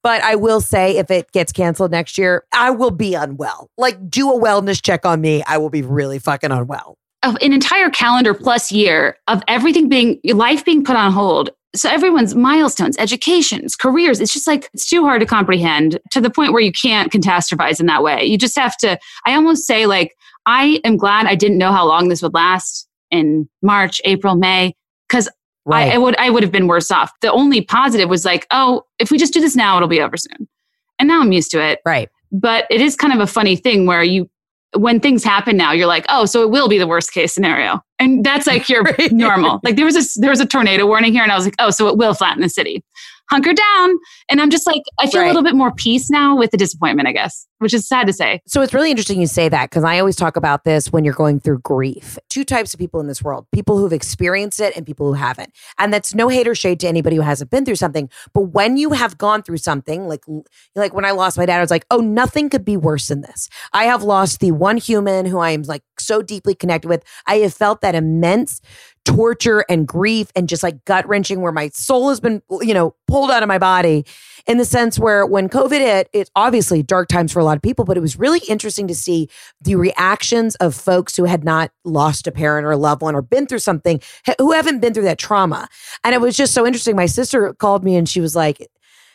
But I will say, if it gets canceled next year, I will be unwell. Like, do a wellness check on me. I will be really fucking unwell. Of an entire calendar plus year of everything being life being put on hold. So everyone's milestones, educations, careers, it's just like it's too hard to comprehend to the point where you can't catastrophize in that way. You just have to, I almost say, like, I am glad I didn't know how long this would last in March, April, May, because Right. I, I, would I would have been worse off. The only positive was like, oh, if we just do this now, it'll be over soon. And now I'm used to it. Right. But it is kind of a funny thing where you when things happen now, you're like, oh, so it will be the worst case scenario. And that's like your normal. Like there was a there was a tornado warning here, and I was like, oh, so it will flatten the city hunker down. And I'm just like, I feel right. a little bit more peace now with the disappointment, I guess, which is sad to say. So it's really interesting you say that because I always talk about this when you're going through grief. Two types of people in this world people who've experienced it and people who haven't. And that's no hate or shade to anybody who hasn't been through something. But when you have gone through something, like, like when I lost my dad, I was like, oh, nothing could be worse than this. I have lost the one human who I am like so deeply connected with. I have felt that immense torture and grief and just like gut wrenching where my soul has been, you know, pulled out of my body in the sense where when COVID hit, it's obviously dark times for a lot of people, but it was really interesting to see the reactions of folks who had not lost a parent or a loved one or been through something, who haven't been through that trauma. And it was just so interesting. My sister called me and she was like,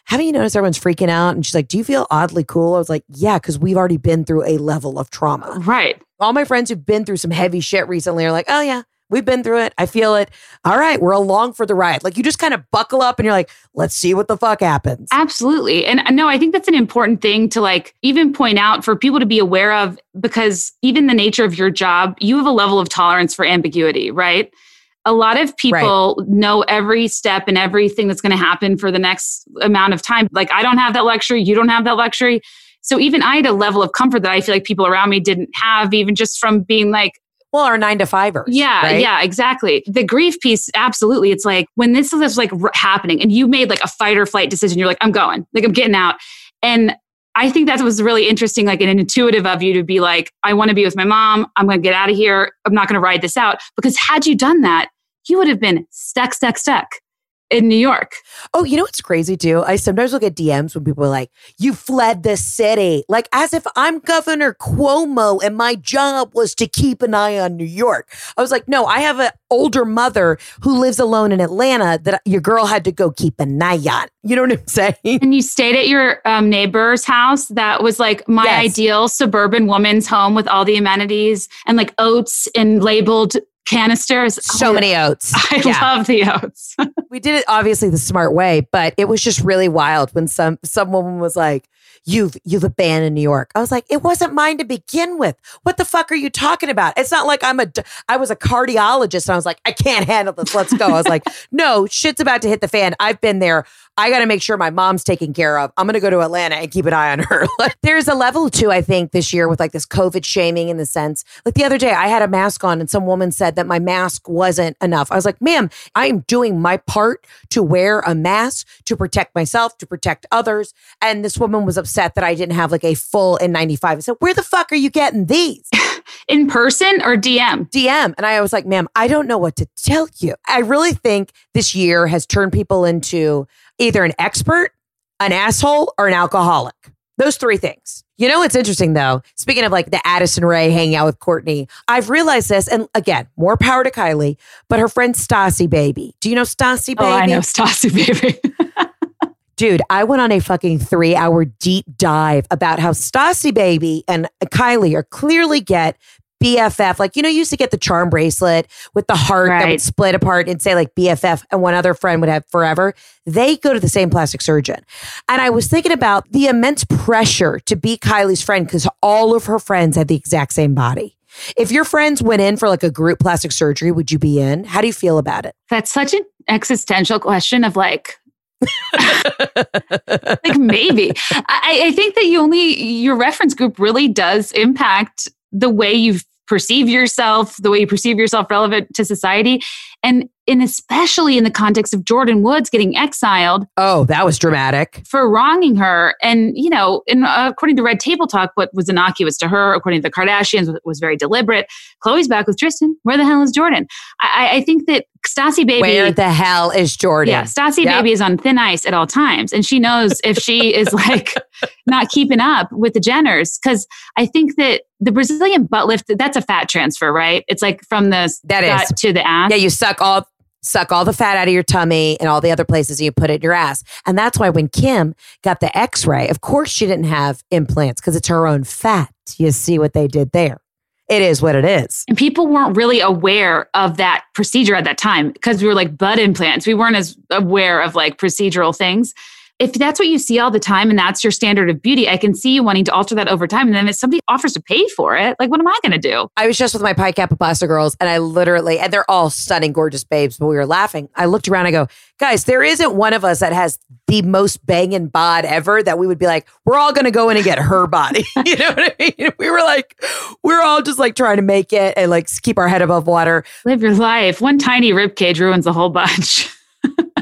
haven't you noticed everyone's freaking out? And she's like, Do you feel oddly cool? I was like, Yeah, because we've already been through a level of trauma. Right. All my friends who've been through some heavy shit recently are like, Oh, yeah, We've been through it. I feel it. All right, we're along for the ride. Like you just kind of buckle up and you're like, let's see what the fuck happens. Absolutely. And uh, no, I think that's an important thing to like even point out for people to be aware of because even the nature of your job, you have a level of tolerance for ambiguity, right? A lot of people right. know every step and everything that's going to happen for the next amount of time. Like, I don't have that luxury. You don't have that luxury. So even I had a level of comfort that I feel like people around me didn't have, even just from being like, well, our nine to fivers. Yeah, right? yeah, exactly. The grief piece, absolutely. It's like when this is like happening and you made like a fight or flight decision, you're like, I'm going, like I'm getting out. And I think that was really interesting, like an intuitive of you to be like, I want to be with my mom. I'm going to get out of here. I'm not going to ride this out. Because had you done that, you would have been stuck, stuck, stuck in New York. Oh, you know what's crazy too? I sometimes will get DMs when people are like, you fled the city. Like as if I'm Governor Cuomo and my job was to keep an eye on New York. I was like, no, I have an older mother who lives alone in Atlanta that your girl had to go keep an eye on. You know what I'm saying? And you stayed at your um, neighbor's house that was like my yes. ideal suburban woman's home with all the amenities and like oats and labeled canisters. So oh, many oats. I yeah. love the oats. we did it obviously the smart way, but it was just really wild when some some woman was like, "You've you've abandoned New York." I was like, "It wasn't mine to begin with. What the fuck are you talking about?" It's not like I'm a I was a cardiologist and I was like, "I can't handle this. Let's go." I was like, "No, shit's about to hit the fan. I've been there. I got to make sure my mom's taken care of. I'm going to go to Atlanta and keep an eye on her. There's a level too, I think, this year with like this COVID shaming in the sense. Like the other day, I had a mask on and some woman said that my mask wasn't enough. I was like, ma'am, I'm doing my part to wear a mask to protect myself, to protect others. And this woman was upset that I didn't have like a full N95. I said, where the fuck are you getting these? in person or DM? DM. And I was like, ma'am, I don't know what to tell you. I really think this year has turned people into either an expert, an asshole, or an alcoholic. Those three things. You know what's interesting though? Speaking of like the Addison Rae hanging out with Kourtney, I've realized this, and again, more power to Kylie, but her friend Stassie Baby. Do you know Stassie Baby? Oh, I know Stassie Baby. Dude, I went on a fucking three hour deep dive about how Stassie Baby and Kylie are clearly get BFF. Like, you know, you used to get the charm bracelet with the heart right. that would split apart and say like BFF, and one other friend would have forever. They go to the same plastic surgeon. And I was thinking about the immense pressure to be Kylie's friend because all of her friends had the exact same body. If your friends went in for like a group plastic surgery, would you be in? How do you feel about it? That's such an existential question of like, like maybe I, I, think that you only your reference group really does impact the way you perceive yourself, the way you perceive yourself relevant to society. And and especially in the context of Jordyn Woods getting exiled. Oh, that was dramatic. For wronging her. And, you know, in, uh, according to Red Table Talk, what was innocuous to her, according to the Kardashians, was very deliberate. Khloe's back with Tristan. Where the hell is Jordyn? I, I think that Stassie Baby. Where the hell is Jordyn? Yeah, Stassie yep. Baby is on thin ice at all times. And she knows if she is like not keeping up with the Jenners. Cause I think that the Brazilian butt lift, that's a fat transfer, right? It's like from the that is. to the ass. Yeah, you suck all suck all the fat out of your tummy and all the other places you put it in your ass. And that's why when Kim got the x ray, of course she didn't have implants because it's her own fat. You see what they did there. It is what it is. And people weren't really aware of that procedure at that time because we were like butt implants. We weren't as aware of like procedural things if that's what you see all the time and that's your standard of beauty, I can see you wanting to alter that over time. And then if somebody offers to pay for it, like, what am I going to do? I was just with my Pi Kappa Pasta girls and I literally, and they're all stunning, gorgeous babes, but we were laughing. I looked around, I go, guys, there isn't one of us that has the most banging bod ever that we would be like, we're all going to go in and get her body. you know what I mean? We were like, we are all just like trying to make it and like keep our head above water. Live your life. One tiny rib cage ruins a whole bunch.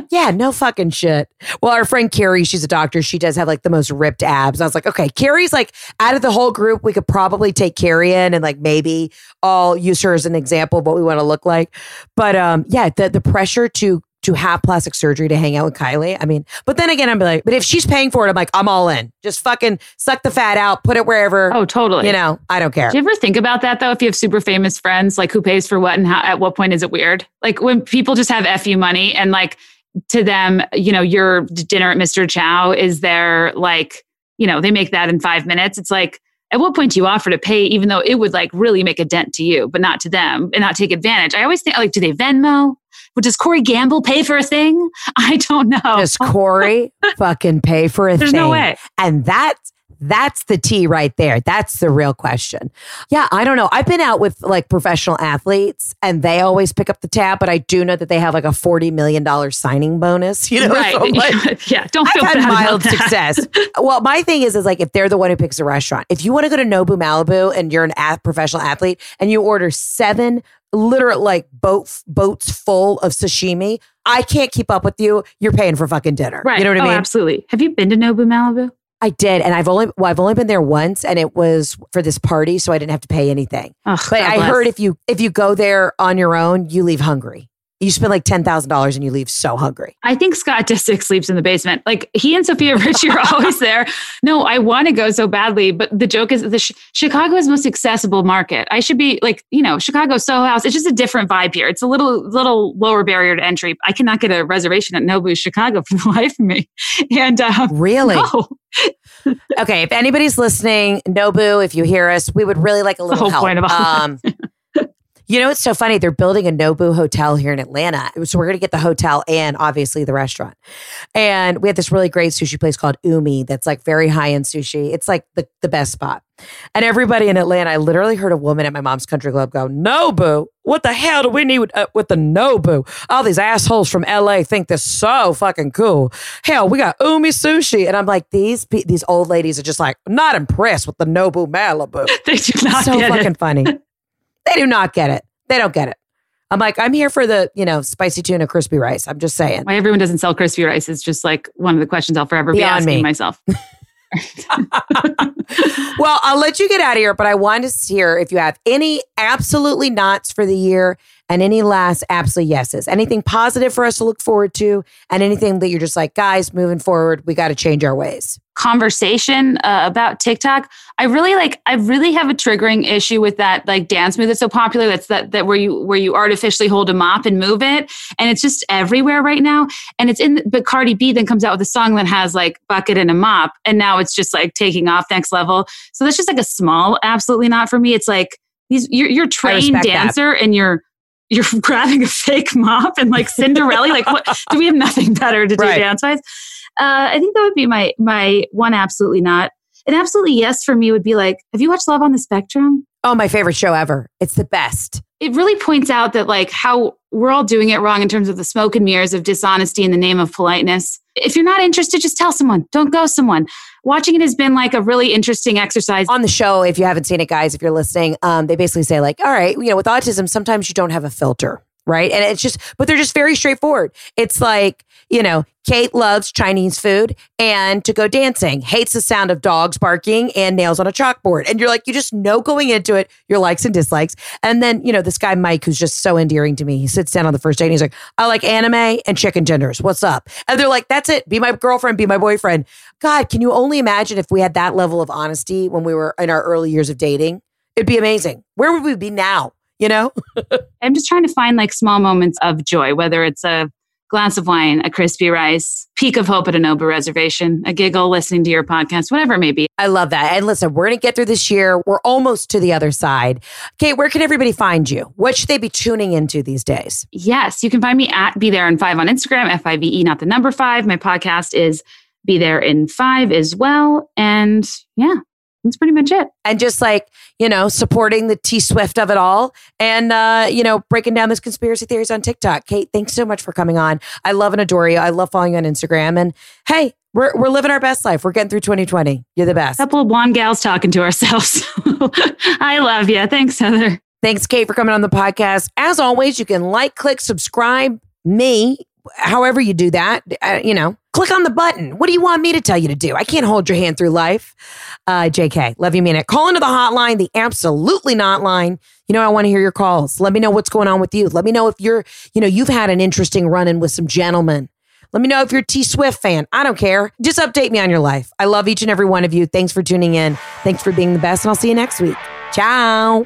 yeah, no fucking shit. Well, our friend Carrie, she's a doctor. She does have like the most ripped abs. I was like, okay, Carrie's like out of the whole group, we could probably take Carrie in and like maybe I'll use her as an example of what we want to look like. But um, yeah, the the pressure to to have plastic surgery to hang out with Kylie. I mean, but then again, I'm like, but if she's paying for it, I'm like, I'm all in. Just fucking suck the fat out, put it wherever. Oh, totally. You know, I don't care. Do you ever think about that though? If you have super famous friends, like who pays for what and how, at what point is it weird? Like when people just have FU money and like to them, you know, your dinner at Mr. Chow is there like, you know, they make that in five minutes. It's like, at what point do you offer to pay, even though it would like really make a dent to you, but not to them and not take advantage? I always think like, do they Venmo? But does Corey Gamble pay for a thing? I don't know. Does Corey fucking pay for a There's thing? no way. And that's that's the T right there. That's the real question. Yeah, I don't know. I've been out with like professional athletes and they always pick up the tab, but I do know that they have like a $40 million signing bonus. You know, right. So like, yeah. Don't feel I've had mild success. well, my thing is, is like if they're the one who picks a restaurant, if you want to go to Nobu Malibu and you're an a- professional athlete and you order seven literal like boat boats full of sashimi, I can't keep up with you. You're paying for fucking dinner. Right. You know what I oh, mean? absolutely. Have you been to Nobu Malibu? I did, and I've only well, I've only been there once, and it was for this party, so I didn't have to pay anything. Oh, But God I bless. heard if you if you go there on your own, you leave hungry. You spend like ten thousand dollars and you leave so hungry. I think Scott Disick sleeps in the basement. Like he and Sofia Richie are always there. No, I want to go so badly, but the joke is the Chicago is most accessible market. I should be like, you know, Chicago Soho House. It's just a different vibe here. It's a little little lower barrier to entry. I cannot get a reservation at Nobu Chicago for the life of me. And um, Really? no, Okay, if anybody's listening, Nobu, if you hear us, we would really like a little whole help. point of all um, you know, it's so funny. They're building a Nobu hotel here in Atlanta. So we're going to get the hotel and obviously the restaurant. And we have this really great sushi place called Umi that's like very high end sushi. It's like the, the best spot. And everybody in Atlanta, I literally heard a woman at my mom's country club go, Nobu, what the hell do we need with, uh, with the Nobu? All these assholes from LA think this so fucking cool. Hell, we got Umi sushi. And I'm like, these pe- these old ladies are just like, not impressed with the Nobu Malibu they do not so fucking it. funny. They do not get it. They don't get it. I'm like, I'm here for the, you know, spicy tuna, crispy rice. I'm just saying. Why everyone doesn't sell crispy rice is just like one of the questions I'll forever be Beyond asking me. myself. well, I'll let you get out of here, but I wanted to hear if you have any absolutely nots for the year and any last absolutely yeses. Anything positive for us to look forward to, and anything that you're just like, guys, moving forward, we got to change our ways. conversation uh, about TikTok. I really like. I really have a triggering issue with that like dance move that's so popular. That's that that where you where you artificially hold a mop and move it, and it's just everywhere right now. And it's in. But Cardi B then comes out with a song that has like bucket and a mop, and now it's just like taking off next level. So that's just like a small, absolutely not for me. It's like these. You're you're trained respect that. dancer, and you're. You're grabbing a fake mop and like Cinderella. like, what? Do we have nothing better to do Right. dance wise? Uh, I think that would be my my one absolutely not. An absolutely yes for me would be like, have you watched Love on the Spectrum? Oh, my favorite show ever. It's the best. It really points out that like how we're all doing it wrong in terms of the smoke and mirrors of dishonesty in the name of politeness. If you're not interested, just tell someone. Don't go someone. Watching it has been like a really interesting exercise. On the show, if you haven't seen it, guys, if you're listening, um, they basically say, like, all right, you know, with autism, sometimes you don't have a filter, right? And it's just, but they're just very straightforward. It's like, you know, Kate loves Chinese food and to go dancing, hates the sound of dogs barking and nails on a chalkboard. And you're like, you just know going into it your likes and dislikes. And then, you know, this guy, Mike, who's just so endearing to me, he sits down on the first date and he's like, I like anime and chicken tenders. What's up? And they're like, that's it. Be my girlfriend, be my boyfriend. God, can you only imagine if we had that level of honesty when we were in our early years of dating? It'd be amazing. Where would we be now? You know? I'm just trying to find like small moments of joy, whether it's a glass of wine, a crispy rice, peak of hope at a Nobu reservation, a giggle listening to your podcast, whatever it may be. I love that. And listen, we're going to get through this year. We're almost to the other side. Kate, where can everybody find you? What should they be tuning into these days? Yes, you can find me at Be There in Five on Instagram, F I V E, not the number five. My podcast is Be There in Five as well. And yeah, that's pretty much it. And just like, you know, supporting the T Swift of it all and, uh, you know, breaking down those conspiracy theories on TikTok. Kate, thanks so much for coming on. I love and adore you. I love following you on Instagram. And hey, we're, we're living our best life. We're getting through 2020. You're the best. couple of blonde gals talking to ourselves. I love you. Thanks, Heather. Thanks, Kate, for coming on the podcast. As always, you can like, click, subscribe me, however you do that. Uh, you know, click on the button. What do you want me to tell you to do? I can't hold your hand through life. Uh, JK, love you, mean it. Call into the hotline, the absolutely not line. You know, I want to hear your calls. Let me know what's going on with you. Let me know if you're, you know, you've had an interesting run in with some gentlemen. Let me know if you're a T Swift fan. I don't care. Just update me on your life. I love each and every one of you. Thanks for tuning in. Thanks for being the best, and I'll see you next week. Ciao.